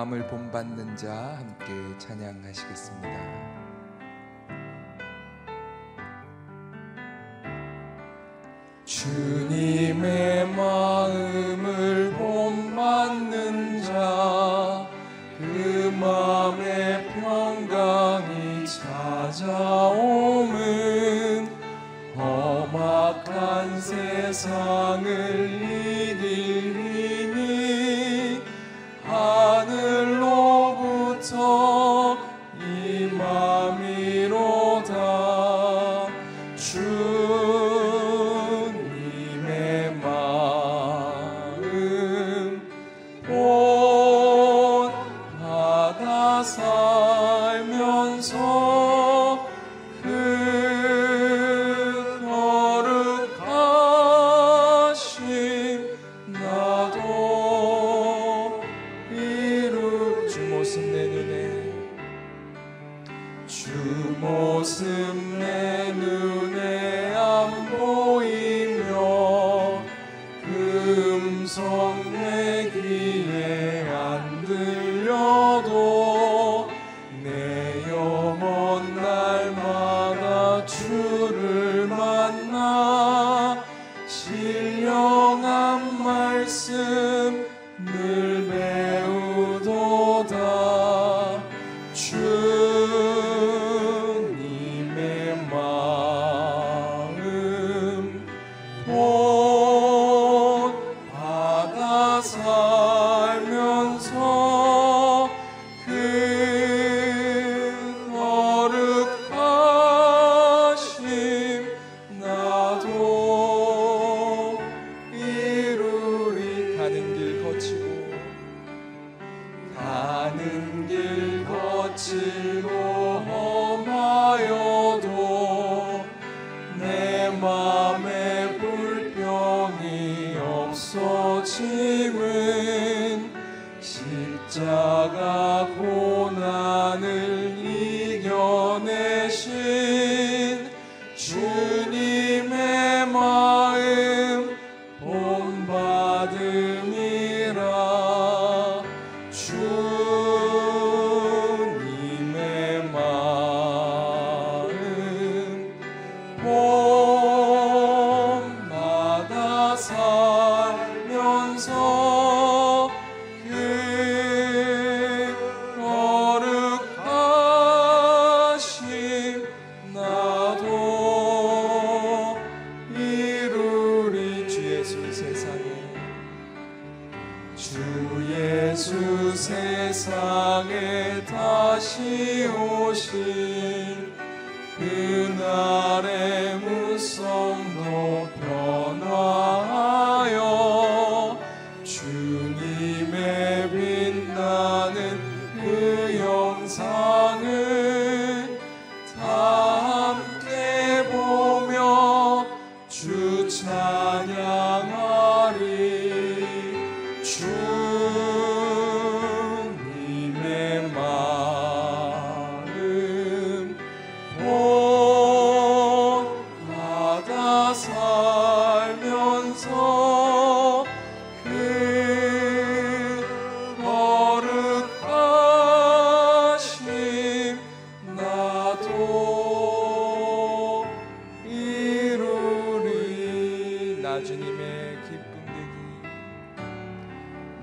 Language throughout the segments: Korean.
마음을 본받는 자 함께 찬양하시겠습니다. 주님의 마음을 본받는 자 그 마음의 평강이 찾아오는 험악한 세상 알면서. 나 주님의 기쁨 되기.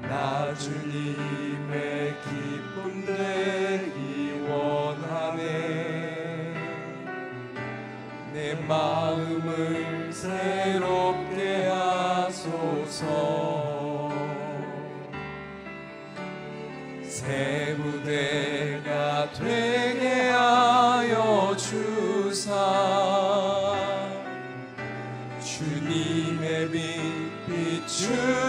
나 주님의 기쁨 되기 원하네. 내 마음을 새롭게 하소서. 새 true.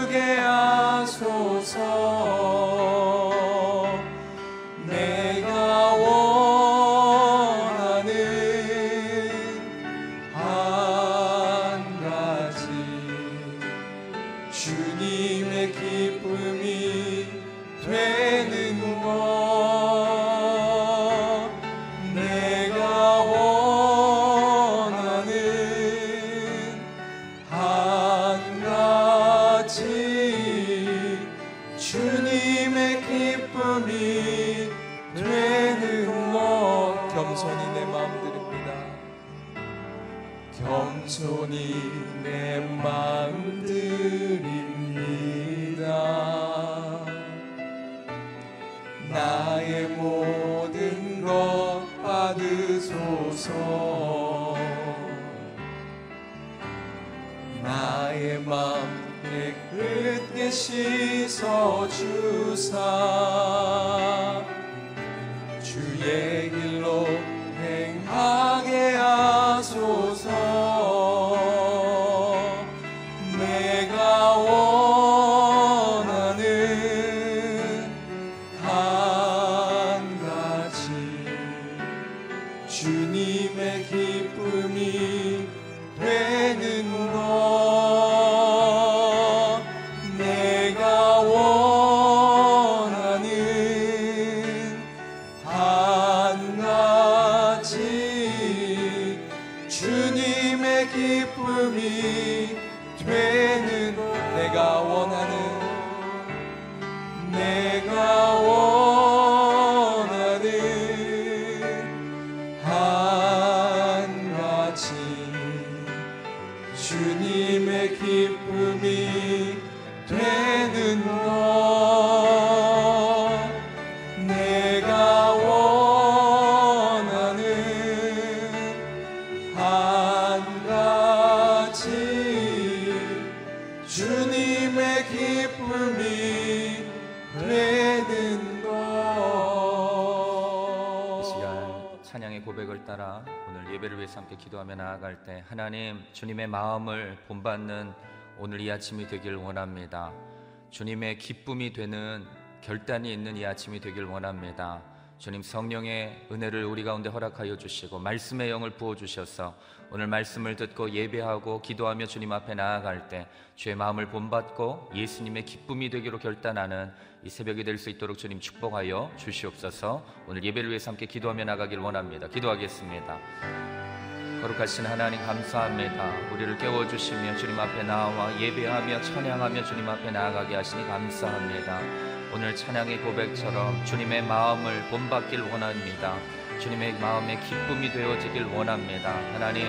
기도하며 나아갈 때 하나님 주님의 마음을 본받는 오늘 이 아침이 되길 원합니다. 주님의 기쁨이 되는 결단이 있는 이 아침이 되길 원합니다. 주님 성령의 은혜를 우리 가운데 허락하여 주시고 말씀의 영을 부어 주셔서 오늘 말씀을 듣고 예배하고 기도하며 주님 앞에 나아갈 때 주의 마음을 본받고 예수님의 기쁨이 되기로 결단하는 이 새벽이 될 수 있도록 주님 축복하여 주시옵소서. 오늘 예배를 위해서 함께 기도하며 나가길 원합니다. 기도하겠습니다. 거룩하신 하나님 감사합니다. 우리를 깨워 주시며 주님 앞에 나와 예배하며 찬양하며 주님 앞에 나아가게 하시니 감사합니다. 오늘 찬양의 고백처럼 주님의 마음을 본받길 원합니다. 주님의 마음의 기쁨이 되어지길 원합니다. 하나님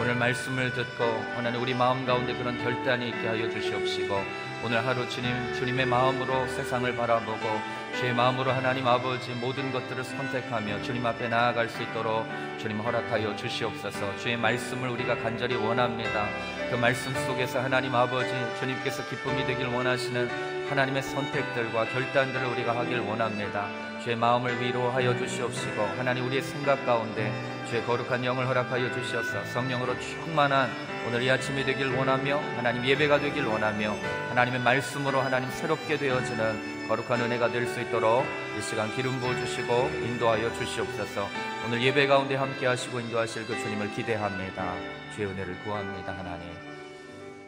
오늘 말씀을 듣고 하나님 우리 마음 가운데 그런 결단이 있게 하여 주시옵시고 오늘 하루 주님 주님의 마음으로 세상을 바라보고 주의 마음으로 하나님 아버지 모든 것들을 선택하며 주님 앞에 나아갈 수 있도록 주님 허락하여 주시옵소서. 주의 말씀을 우리가 간절히 원합니다. 그 말씀 속에서 하나님 아버지 주님께서 기쁨이 되길 원하시는 하나님의 선택들과 결단들을 우리가 하길 원합니다. 주의 마음을 위로하여 주시옵시고 하나님 우리의 생각 가운데 주의 거룩한 영을 허락하여 주시옵소서. 성령으로 충만한 오늘 이 아침이 되길 원하며 하나님 예배가 되길 원하며 하나님의 말씀으로 하나님 새롭게 되어지는 거룩한 은혜가 될 수 있도록 이 시간 기름 부어 주시고 인도하여 주시옵소서. 오늘 예배 가운데 함께 하시고 인도하실 그 주님을 기대합니다. 주의 은혜를 구합니다. 하나님.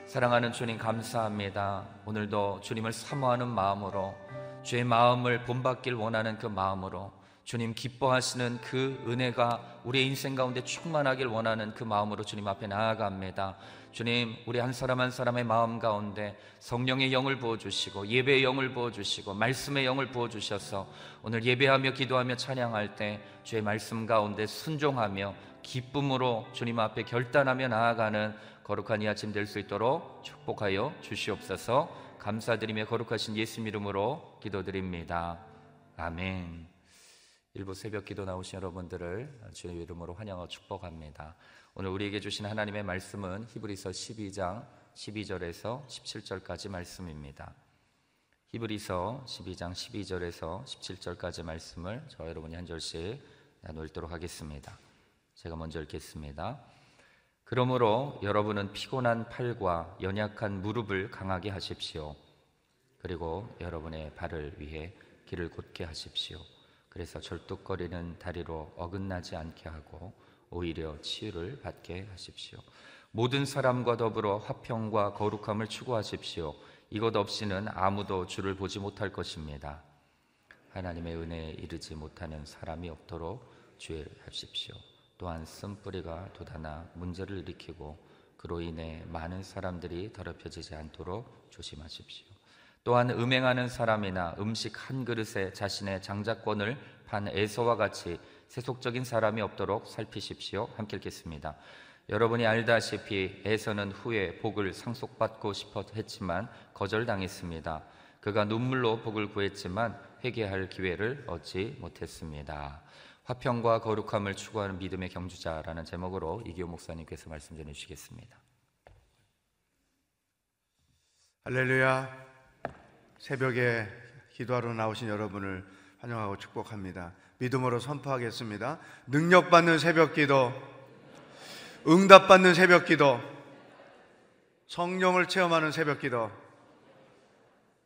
사랑하는 주님 감사합니다. 오늘도 주님을 사모하는 마음으로 주의 마음을 본받길 원하는 그 마음으로 주님 기뻐하시는 그 은혜가 우리의 인생 가운데 충만하길 원하는 그 마음으로 주님 앞에 나아갑니다. 주님, 우리 한 사람 한 사람의 마음 가운데 성령의 영을 부어 주시고 예배의 영을 부어 주시고 말씀의 영을 부어 주셔서 오늘 예배하며 기도하며 찬양할 때 주의 말씀 가운데 순종하며 기쁨으로 주님 앞에 결단하며 나아가는 거룩한 이 아침 될 수 있도록 축복하여 주시옵소서. 감사드리며 거룩하신 예수님 이름으로 기도드립니다. 아멘. 일부 새벽 기도 나오신 여러분들을 주의 이름으로 환영하고 축복합니다. 오늘 우리에게 주신 하나님의 말씀은 히브리서 12장 12절에서 17절까지 말씀입니다. 히브리서 12장 12절에서 17절까지 말씀을 저 여러분이 한 절씩 나누 읽도록 하겠습니다. 제가 먼저 읽겠습니다. 그러므로 여러분은 피곤한 팔과 연약한 무릎을 강하게 하십시오. 그리고 여러분의 발을 위해 길을 곧게 하십시오. 그래서 절뚝거리는 다리로 어긋나지 않게 하고 오히려 치유를 받게 하십시오. 모든 사람과 더불어 화평과 거룩함을 추구하십시오. 이것 없이는 아무도 주를 보지 못할 것입니다. 하나님의 은혜에 이르지 못하는 사람이 없도록 주의하십시오. 또한 쓴뿌리가 돋아나 문제를 일으키고 그로 인해 많은 사람들이 더럽혀지지 않도록 조심하십시오. 또한 음행하는 사람이나 음식 한 그릇에 자신의 장자권을 판 에서와 같이 세속적인 사람이 없도록 살피십시오. 함께 읽겠습니다. 여러분이 알다시피 에서는 후에 복을 상속받고 싶어 했지만 거절당했습니다. 그가 눈물로 복을 구했지만 회개할 기회를 얻지 못했습니다. 화평과 거룩함을 추구하는 믿음의 경주자라는 제목으로 이기호 목사님께서 말씀 전해 주시겠습니다. 할렐루야. 새벽에 기도하러 나오신 여러분을 환영하고 축복합니다. 믿음으로 선포하겠습니다. 능력받는 새벽 기도, 응답받는 새벽 기도, 성령을 체험하는 새벽 기도,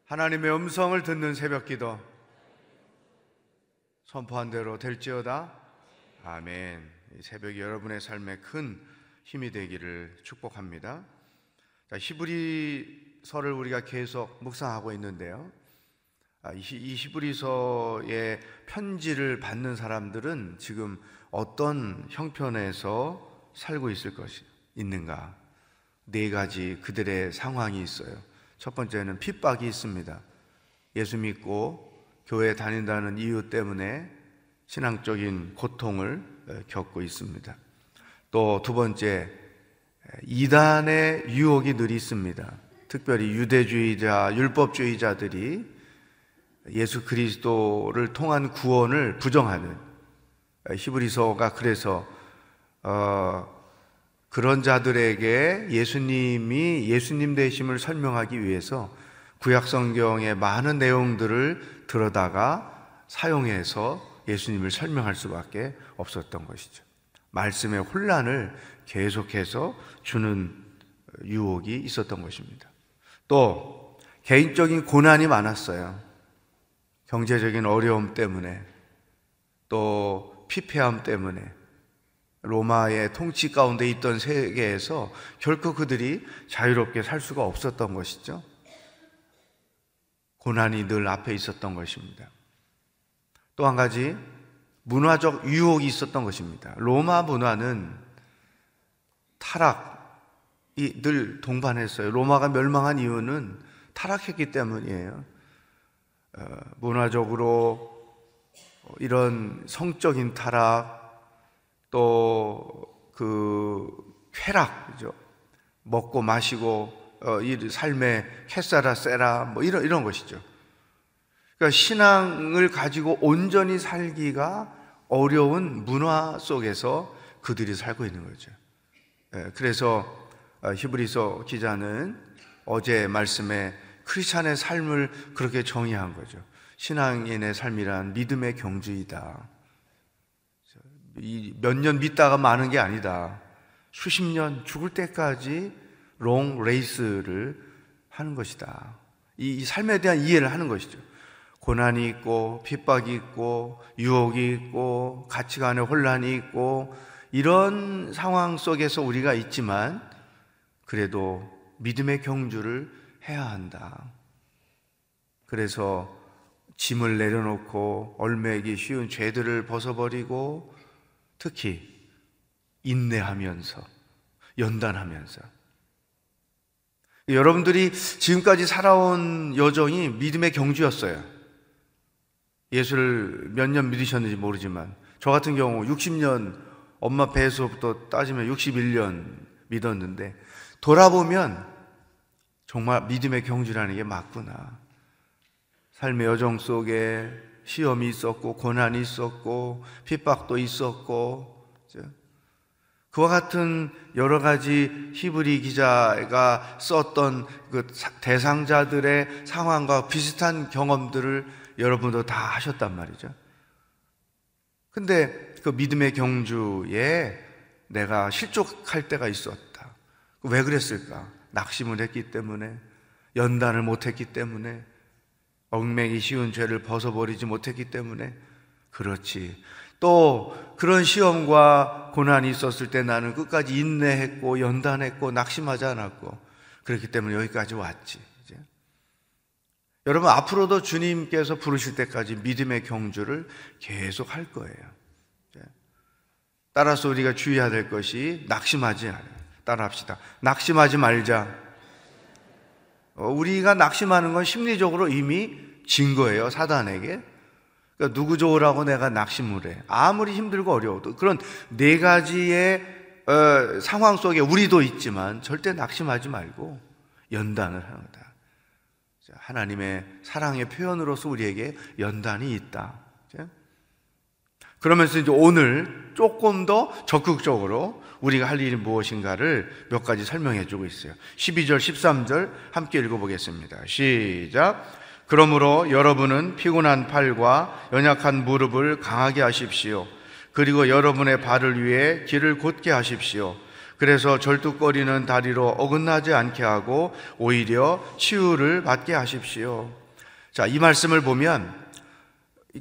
하나님의 음성을 듣는 새벽 기도, 선포한 대로 될지어다. 아멘. 이 새벽이 여러분의 삶에 큰 힘이 되기를 축복합니다. 자, 히브리 서를 우리가 계속 묵상하고 있는데요. 아, 이 히브리서의 편지를 받는 사람들은 지금 어떤 형편에서 살고 있을 것이 있는가? 네 가지 그들의 상황이 있어요. 첫 번째는 핍박이 있습니다. 예수 믿고 교회 다닌다는 이유 때문에 신앙적인 고통을 겪고 있습니다. 또 두 번째, 이단의 유혹이 늘 있습니다. 특별히 유대주의자, 율법주의자들이 예수 그리스도를 통한 구원을 부정하는 히브리서가 그래서 어, 그런 자들에게 예수님이 예수님 되심을 설명하기 위해서 구약 성경의 많은 내용들을 들어다가 사용해서 예수님을 설명할 수밖에 없었던 것이죠. 말씀의 혼란을 계속해서 주는 유혹이 있었던 것입니다. 또 개인적인 고난이 많았어요. 경제적인 어려움 때문에 또 피폐함 때문에 로마의 통치 가운데 있던 세계에서 결코 그들이 자유롭게 살 수가 없었던 것이죠. 고난이 늘 앞에 있었던 것입니다. 또 한 가지 문화적 유혹이 있었던 것입니다. 로마 문화는 타락이 늘 동반했어요. 로마가 멸망한 이유는 타락했기 때문이에요. 어, 문화적으로 이런 성적인 타락 또 그 쾌락이죠. 먹고 마시고 어, 이 삶의 캐사라 세라 뭐 이런 이런 것이죠. 그러니까 신앙을 가지고 온전히 살기가 어려운 문화 속에서 그들이 살고 있는 거죠. 예, 그래서 어, 히브리서 기자는 어제 말씀에 크리스찬의 삶을 그렇게 정의한 거죠. 신앙인의 삶이란 믿음의 경주이다. 몇 년 믿다가 많은 게 아니다. 수십 년 죽을 때까지 long race를 하는 것이다. 이, 이 삶에 대한 이해를 하는 것이죠. 고난이 있고 핍박이 있고 유혹이 있고 가치관의 혼란이 있고 이런 상황 속에서 우리가 있지만 그래도 믿음의 경주를 해야 한다. 그래서 짐을 내려놓고 얼매기 쉬운 죄들을 벗어버리고 특히 인내하면서 연단하면서 여러분들이 지금까지 살아온 여정이 믿음의 경주였어요. 예수를 몇 년 믿으셨는지 모르지만 저 같은 경우 60년 엄마 배에서부터 따지면 61년 믿었는데 돌아보면 정말 믿음의 경주라는 게 맞구나. 삶의 여정 속에 시험이 있었고 고난이 있었고 핍박도 있었고 그와 같은 여러 가지 히브리 기자가 썼던 그 대상자들의 상황과 비슷한 경험들을 여러분도 다 하셨단 말이죠. 근데 그 믿음의 경주에 내가 실족할 때가 있었다. 왜 그랬을까? 낙심을 했기 때문에, 연단을 못했기 때문에, 얽매기 쉬운 죄를 벗어버리지 못했기 때문에, 그렇지. 또 그런 시험과 고난이 있었을 때 나는 끝까지 인내했고 연단했고 낙심하지 않았고 그렇기 때문에 여기까지 왔지. 이제. 여러분 앞으로도 주님께서 부르실 때까지 믿음의 경주를 계속 할 거예요. 따라서 우리가 주의해야 될 것이 낙심하지 않아요. 따라 합시다. 낙심하지 말자. 어, 우리가 낙심하는 건 심리적으로 이미 진 거예요, 사단에게. 그러니까 누구 좋으라고 내가 낙심을 해. 아무리 힘들고 어려워도. 그런 네 가지의 어, 상황 속에 우리도 있지만 절대 낙심하지 말고 연단을 하는 거다. 하나님의 사랑의 표현으로서 우리에게 연단이 있다. 그러면서 이제 오늘 조금 더 적극적으로 우리가 할 일이 무엇인가를 몇 가지 설명해 주고 있어요. 12절, 13절 함께 읽어보겠습니다. 시작. 그러므로 여러분은 피곤한 팔과 연약한 무릎을 강하게 하십시오. 그리고 여러분의 발을 위해 길을 곧게 하십시오. 그래서 절뚝거리는 다리로 어긋나지 않게 하고 오히려 치유를 받게 하십시오. 자, 이 말씀을 보면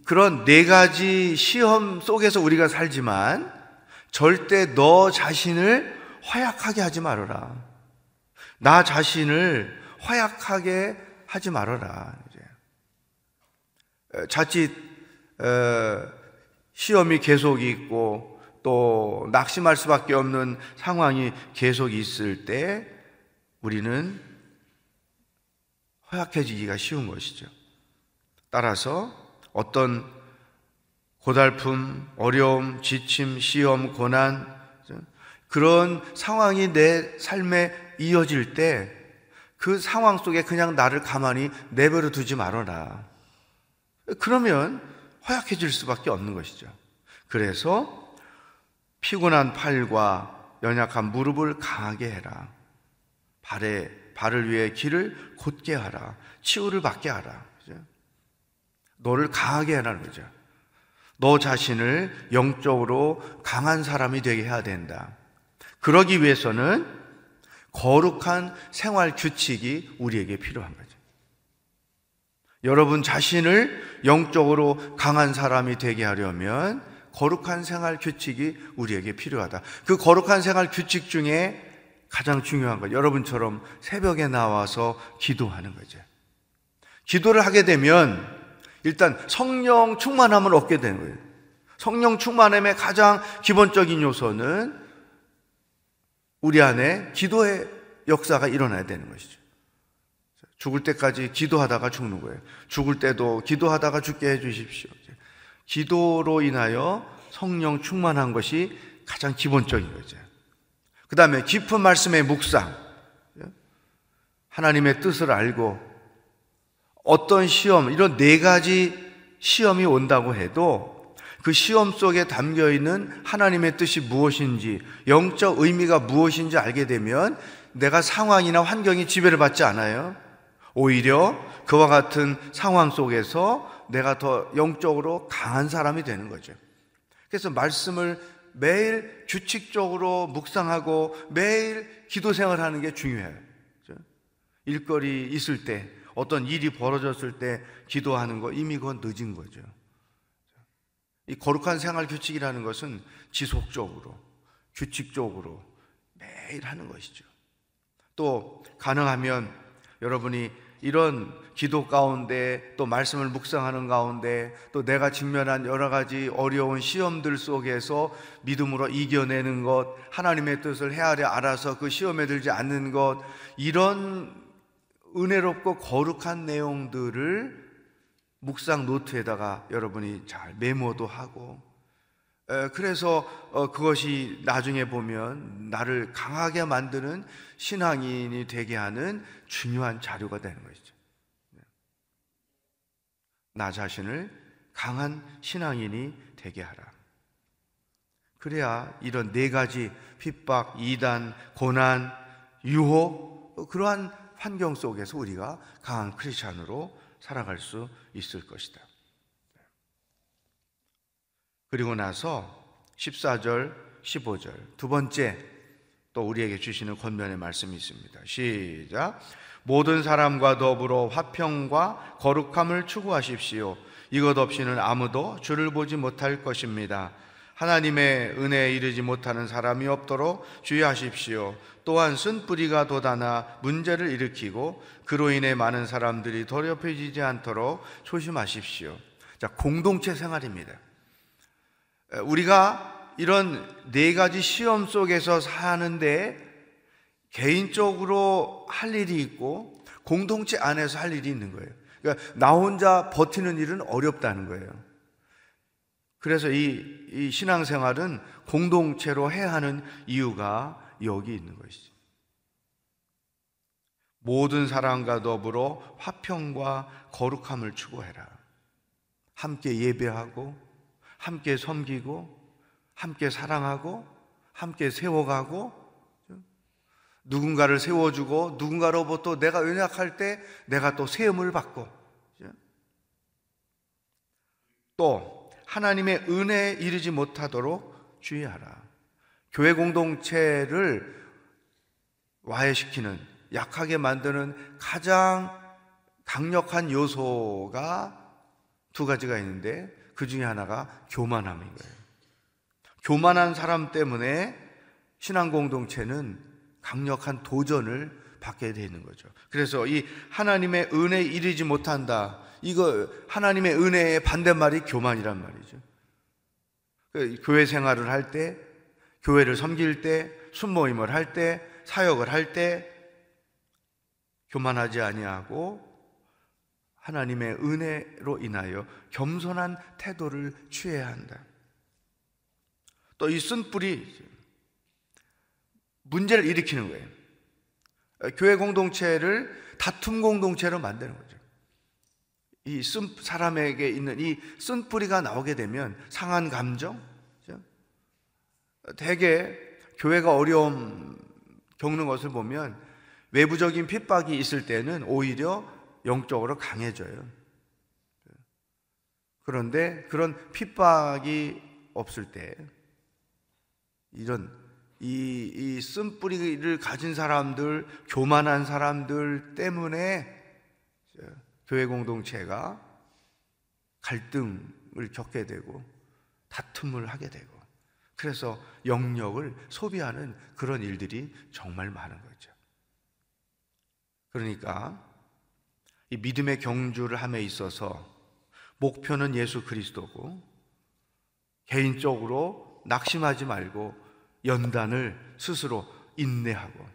그런 네 가지 시험 속에서 우리가 살지만 절대 너 자신을 허약하게 하지 말아라. 나 자신을 허약하게 하지 말아라. 자칫 시험이 계속 있고 또 낙심할 수밖에 없는 상황이 계속 있을 때 우리는 허약해지기가 쉬운 것이죠. 따라서 어떤 고달픔, 어려움, 지침, 시험, 고난 그런 상황이 내 삶에 이어질 때 그 상황 속에 그냥 나를 가만히 내버려 두지 말아라. 그러면 허약해질 수밖에 없는 것이죠. 그래서 피곤한 팔과 연약한 무릎을 강하게 해라. 발에 발을 위해 길을 곧게 하라. 치유를 받게 하라. 너를 강하게 하라는 거죠. 너 자신을 영적으로 강한 사람이 되게 해야 된다. 그러기 위해서는 거룩한 생활 규칙이 우리에게 필요한 거죠. 여러분 자신을 영적으로 강한 사람이 되게 하려면 거룩한 생활 규칙이 우리에게 필요하다. 그 거룩한 생활 규칙 중에 가장 중요한 것, 여러분처럼 새벽에 나와서 기도하는 거죠. 기도를 하게 되면 일단 성령 충만함을 얻게 되는 거예요. 성령 충만함의 가장 기본적인 요소는 우리 안에 기도의 역사가 일어나야 되는 것이죠. 죽을 때까지 기도하다가 죽는 거예요. 죽을 때도 기도하다가 죽게 해 주십시오. 기도로 인하여 성령 충만한 것이 가장 기본적인 거죠. 그 다음에 깊은 말씀의 묵상. 하나님의 뜻을 알고 어떤 시험, 이런 네 가지 시험이 온다고 해도 그 시험 속에 담겨 있는 하나님의 뜻이 무엇인지, 영적 의미가 무엇인지 알게 되면 내가 상황이나 환경이 지배를 받지 않아요. 오히려 그와 같은 상황 속에서 내가 더 영적으로 강한 사람이 되는 거죠. 그래서 말씀을 매일 규칙적으로 묵상하고 매일 기도 생활하는 게 중요해요. 일거리 있을 때 어떤 일이 벌어졌을 때 기도하는 거 이미 그건 늦은 거죠. 이 거룩한 생활 규칙이라는 것은 지속적으로 규칙적으로 매일 하는 것이죠. 또 가능하면 여러분이 이런 기도 가운데 또 말씀을 묵상하는 가운데 또 내가 직면한 여러 가지 어려운 시험들 속에서 믿음으로 이겨내는 것, 하나님의 뜻을 헤아려 알아서 그 시험에 들지 않는 것, 이런 은혜롭고 거룩한 내용들을 묵상 노트에다가 여러분이 잘 메모도 하고 그래서 어, 그것이 나중에 보면 나를 강하게 만드는 신앙인이 되게 하는 중요한 자료가 되는 것이죠. 네. 나 자신을 강한 신앙인이 되게 하라. 그래야 이런 네 가지 핍박, 이단, 고난, 유혹 어, 그러한 환경 속에서 우리가 강한 크리스찬으로 살아갈 수 있을 것이다. 그리고 나서 14절, 15절 두 번째 또 우리에게 주시는 권면의 말씀이 있습니다. 시작. 모든 사람과 더불어 화평과 거룩함을 추구하십시오. 이것 없이는 아무도 주를 보지 못할 것입니다. 하나님의 은혜에 이르지 못하는 사람이 없도록 주의하십시오. 또한 쓴뿌리가 돋아나 문제를 일으키고 그로 인해 많은 사람들이 더럽혀지지 않도록 조심하십시오. 자, 공동체 생활입니다. 우리가 이런 네 가지 시험 속에서 사는데 개인적으로 할 일이 있고 공동체 안에서 할 일이 있는 거예요. 그러니까 나 혼자 버티는 일은 어렵다는 거예요. 그래서 이, 이 신앙생활은 공동체로 해야 하는 이유가 여기 있는 것이죠. 모든 사람과 더불어 화평과 거룩함을 추구해라. 함께 예배하고, 함께 섬기고, 함께 사랑하고, 함께 세워가고, 누군가를 세워주고, 누군가로부터 내가 연약할 때 내가 또 세움을 받고, 또 하나님의 은혜에 이르지 못하도록 주의하라. 교회 공동체를 와해시키는 약하게 만드는 가장 강력한 요소가 두 가지가 있는데 그 중에 하나가 교만함인 거예요. 교만한 사람 때문에 신앙 공동체는 강력한 도전을 받게 되는 거죠. 그래서 이 하나님의 은혜에 이르지 못한다. 이거 하나님의 은혜의 반대말이 교만이란 말이죠. 그 교회 생활을 할 때, 교회를 섬길 때, 순모임을 할 때, 사역을 할 때 교만하지 아니하고 하나님의 은혜로 인하여 겸손한 태도를 취해야 한다. 또 이 쓴 뿌리 문제를 일으키는 거예요. 교회 공동체를 다툼 공동체로 만드는 거죠. 이 쓴 사람에게 있는 이 쓴뿌리가 나오게 되면 상한 감정, 대개 교회가 어려움 겪는 것을 보면 외부적인 핍박이 있을 때는 오히려 영적으로 강해져요. 그런데 그런 핍박이 없을 때 이런 이, 이 쓴뿌리를 가진 사람들, 교만한 사람들 때문에 교회 공동체가 갈등을 겪게 되고 다툼을 하게 되고 그래서 영역을 소비하는 그런 일들이 정말 많은 거죠. 그러니까 이 믿음의 경주를 함에 있어서 목표는 예수 그리스도고 개인적으로 낙심하지 말고 연단을 스스로 인내하고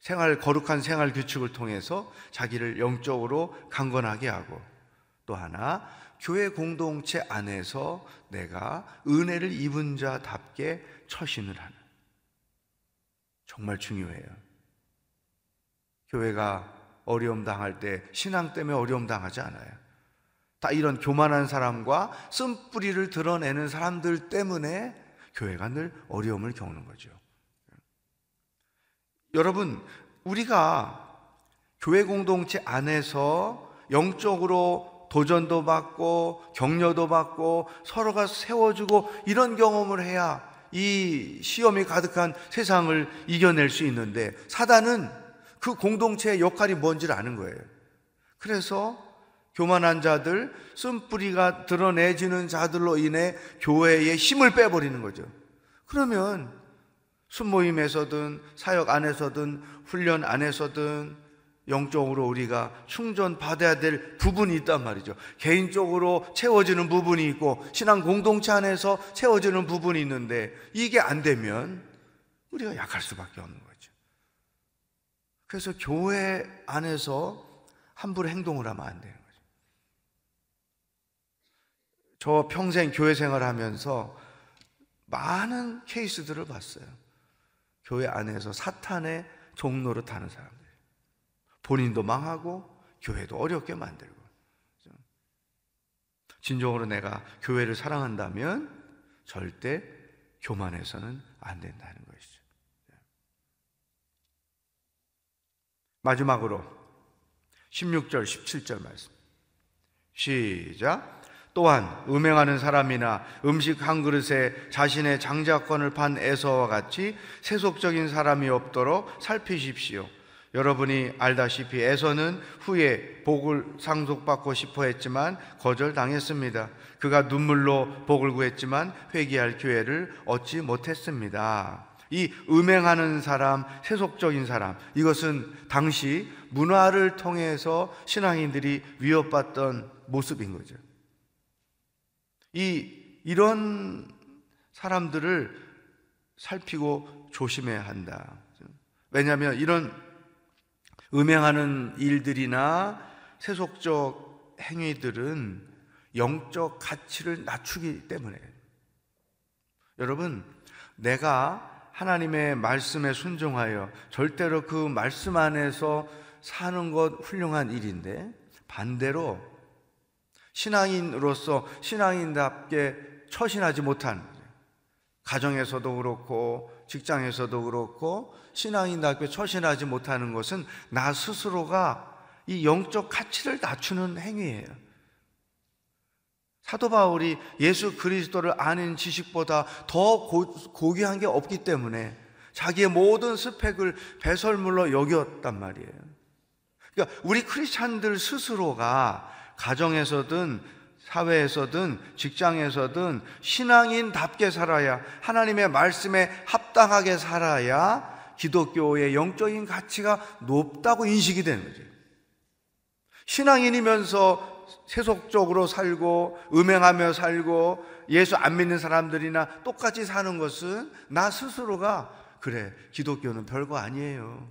생활 거룩한 생활 규칙을 통해서 자기를 영적으로 강건하게 하고 또 하나 교회 공동체 안에서 내가 은혜를 입은 자답게 처신을 하는 정말 중요해요. 교회가 어려움 당할 때 신앙 때문에 어려움 당하지 않아요. 다 이런 교만한 사람과 쓴뿌리를 드러내는 사람들 때문에 교회가 늘 어려움을 겪는 거죠. 여러분, 우리가 교회 공동체 안에서 영적으로 도전도 받고 격려도 받고 서로가 세워주고 이런 경험을 해야 이 시험이 가득한 세상을 이겨낼 수 있는데 사단은 그 공동체의 역할이 뭔지를 아는 거예요. 그래서 교만한 자들, 쓴뿌리가 드러내지는 자들로 인해 교회의 힘을 빼버리는 거죠. 그러면 순모임에서든 사역 안에서든 훈련 안에서든 영적으로 우리가 충전 받아야 될 부분이 있단 말이죠. 개인적으로 채워지는 부분이 있고 신앙 공동체 안에서 채워지는 부분이 있는데 이게 안 되면 우리가 약할 수밖에 없는 거예요. 그래서 교회 안에서 함부로 행동을 하면 안 거죠. 저 평생 교회 생활 하면서 많은 케이스들을 봤어요. 교회 안에서 사탄의 종로로 타는 사람들. 본인도 망하고 교회도 어렵게 만들고. 진정으로 내가 교회를 사랑한다면 절대 교만해서는 안 된다는 것이죠. 마지막으로 16절, 17절 말씀. 시작. 또한 음행하는 사람이나 음식 한 그릇에 자신의 장자권을 판 에서와 같이 세속적인 사람이 없도록 살피십시오. 여러분이 알다시피 에서는 후에 복을 상속받고 싶어 했지만 거절당했습니다. 그가 눈물로 복을 구했지만 회개할 기회를 얻지 못했습니다. 이 음행하는 사람, 세속적인 사람, 이것은 당시 문화를 통해서 신앙인들이 위협받던 모습인 거죠. 이, 이런 사람들을 살피고 조심해야 한다. 왜냐하면 이런 음행하는 일들이나 세속적 행위들은 영적 가치를 낮추기 때문에 여러분 내가 하나님의 말씀에 순종하여 절대로 그 말씀 안에서 사는 것 훌륭한 일인데 반대로 신앙인으로서 신앙인답게 처신하지 못한 가정에서도 그렇고 직장에서도 그렇고 신앙인답게 처신하지 못하는 것은 나 스스로가 이 영적 가치를 낮추는 행위예요. 사도 바울이 예수 그리스도를 아는 지식보다 더 고, 귀한게 없기 때문에 자기의 모든 스펙을 배설물로 여겼단 말이에요. 그러니까 우리 크리스찬들 스스로가 가정에서든 사회에서든 직장에서든 신앙인답게 살아야 하나님의 말씀에 합당하게 살아야 기독교의 영적인 가치가 높다고 인식이 되는 거죠. 신앙인이면서 세속적으로 살고 음행하며 살고 예수 안 믿는 사람들이나 똑같이 사는 것은 나 스스로가 그래 기독교는 별거 아니에요.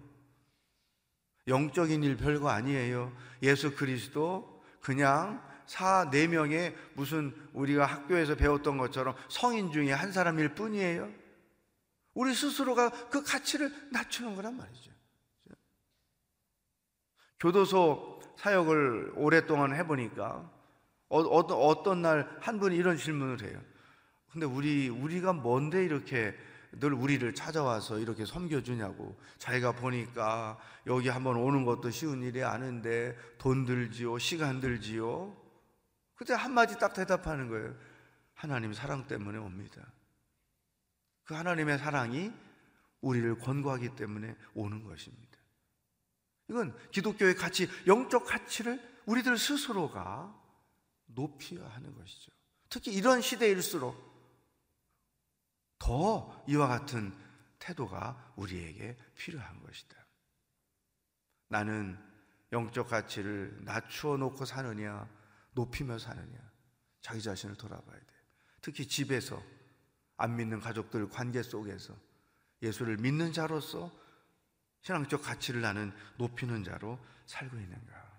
영적인 일 별거 아니에요. 예수 그리스도 그냥 사, 네 명의 무슨 우리가 학교에서 배웠던 것처럼 성인 중에 한 사람일 뿐이에요. 우리 스스로가 그 가치를 낮추는 거란 말이죠. 교도소 사역을 오랫동안 해보니까 어, 어떤, 어떤 날 한 분이 이런 질문을 해요. 근데 우리, 우리가 뭔데 이렇게 늘 우리를 찾아와서 이렇게 섬겨주냐고. 자기가 보니까 여기 한번 오는 것도 쉬운 일이 아닌데 돈 들지요, 시간 들지요. 그때 한마디 딱 대답하는 거예요. 하나님 사랑 때문에 옵니다. 그 하나님의 사랑이 우리를 권고하기 때문에 오는 것입니다. 이건 기독교의 가치, 영적 가치를 우리들 스스로가 높여야 하는 것이죠. 특히 이런 시대일수록 더 이와 같은 태도가 우리에게 필요한 것이다. 나는 영적 가치를 낮추어 놓고 사느냐, 높이며 사느냐, 자기 자신을 돌아봐야 돼. 특히 집에서 안 믿는 가족들 관계 속에서 예수를 믿는 자로서 신앙적 가치를 나는 높이는 자로 살고 있는가?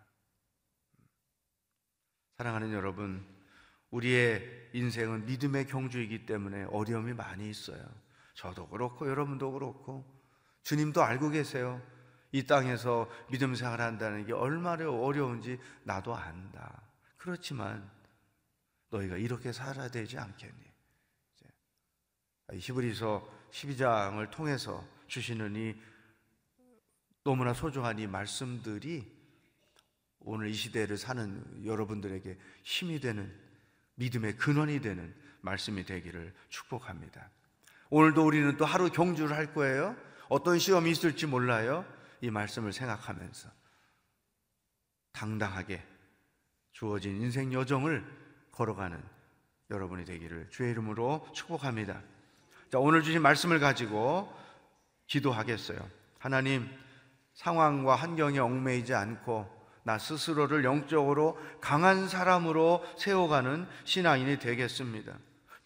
사랑하는 여러분, 우리의 인생은 믿음의 경주이기 때문에 어려움이 많이 있어요. 저도 그렇고 여러분도 그렇고 주님도 알고 계세요. 이 땅에서 믿음 생활 한다는 게 얼마나 어려운지 나도 안다. 그렇지만 너희가 이렇게 살아야 되지 않겠니? 히브리서 12장을 통해서 주시는 이 너무나 소중한 이 말씀들이 오늘 이 시대를 사는 여러분들에게 힘이 되는 믿음의 근원이 되는 말씀이 되기를 축복합니다. 오늘도 우리는 또 하루 경주를 할 거예요. 어떤 시험이 있을지 몰라요. 이 말씀을 생각하면서 당당하게 주어진 인생 여정을 걸어가는 여러분이 되기를 주의 이름으로 축복합니다. 자, 오늘 주신 말씀을 가지고 기도하겠어요. 하나님, 상황과 환경에 얽매이지 않고 나 스스로를 영적으로 강한 사람으로 세워가는 신앙인이 되겠습니다.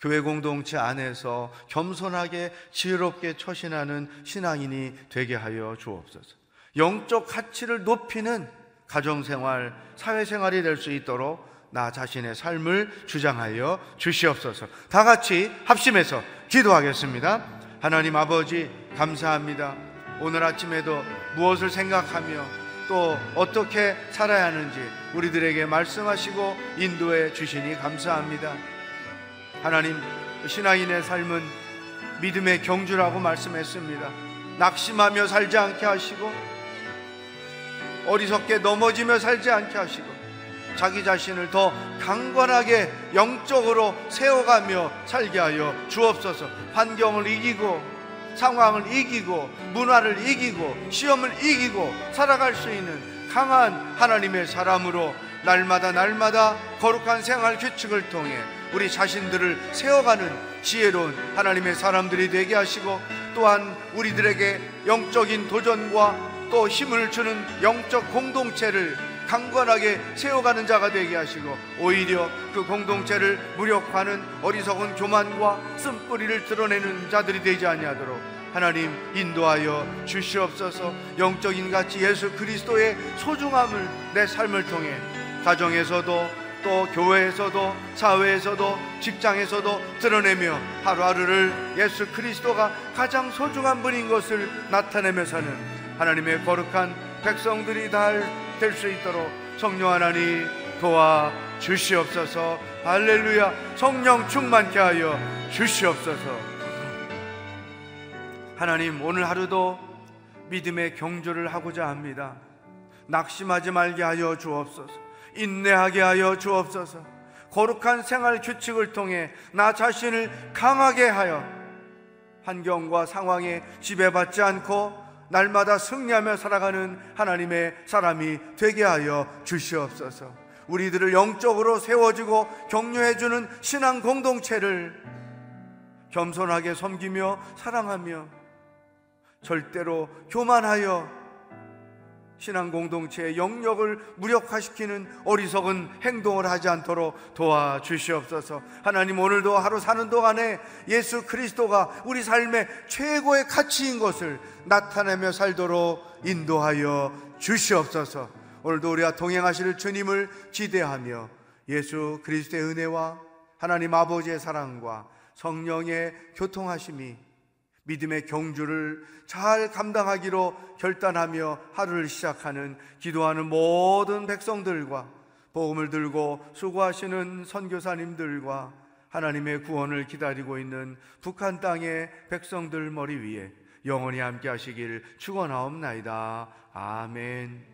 교회 공동체 안에서 겸손하게 지혜롭게 처신하는 신앙인이 되게 하여 주옵소서. 영적 가치를 높이는 가정생활, 사회생활이 될 수 있도록 나 자신의 삶을 주장하여 주시옵소서. 다 같이 합심해서 기도하겠습니다. 하나님 아버지, 감사합니다. 오늘 아침에도 무엇을 생각하며 또 어떻게 살아야 하는지 우리들에게 말씀하시고 인도해 주시니 감사합니다. 하나님, 신앙인의 삶은 믿음의 경주라고 말씀했습니다. 낙심하며 살지 않게 하시고 어리석게 넘어지며 살지 않게 하시고 자기 자신을 더 강건하게 영적으로 세워가며 살게 하여 주옵소서 환경을 이기고 상황을 이기고 문화를 이기고 시험을 이기고 살아갈 수 있는 강한 하나님의 사람으로 날마다 날마다 거룩한 생활 규칙을 통해 우리 자신들을 세워가는 지혜로운 하나님의 사람들이 되게 하시고 또한 우리들에게 영적인 도전과 또 힘을 주는 영적 공동체를 강건하게 세워가는 자가 되게 하시고 오히려 그 공동체를 무력화하는 어리석은 교만과 쓴뿌리를 드러내는 자들이 되지 아니하도록 하나님 인도하여 주시옵소서. 영적인 가치 예수 그리스도의 소중함을 내 삶을 통해 가정에서도 또 교회에서도 사회에서도 직장에서도 드러내며 하루하루를 예수 그리스도가 가장 소중한 분인 것을 나타내며 사는 하나님의 거룩한 백성들이 다 될 수 있도록 성령 하나님 도와 주시옵소서. 할렐루야. 성령 충만케 하여 주시옵소서. 하나님 오늘 하루도 믿음의 경주를 하고자 합니다. 낙심하지 말게 하여 주옵소서. 인내하게 하여 주옵소서. 거룩한 생활 규칙을 통해 나 자신을 강하게 하여 환경과 상황에 지배받지 않고 날마다 승리하며 살아가는 하나님의 사람이 되게 하여 주시옵소서. 우리들을 영적으로 세워주고 격려해주는 신앙 공동체를 겸손하게 섬기며 사랑하며 절대로 교만하여 신앙 공동체의 영역을 무력화시키는 어리석은 행동을 하지 않도록 도와주시옵소서. 하나님 오늘도 하루 사는 동안에 예수 그리스도가 우리 삶의 최고의 가치인 것을 나타내며 살도록 인도하여 주시옵소서. 오늘도 우리와 동행하실 주님을 기대하며 예수 그리스도의 은혜와 하나님 아버지의 사랑과 성령의 교통하심이 믿음의 경주를 잘 감당하기로 결단하며 하루를 시작하는 기도하는 모든 백성들과 복음을 들고 수고하시는 선교사님들과 하나님의 구원을 기다리고 있는 북한 땅의 백성들 머리 위에 영원히 함께 하시길 축원하옵나이다. 아멘.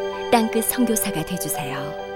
땅끝 성교사가 되주세요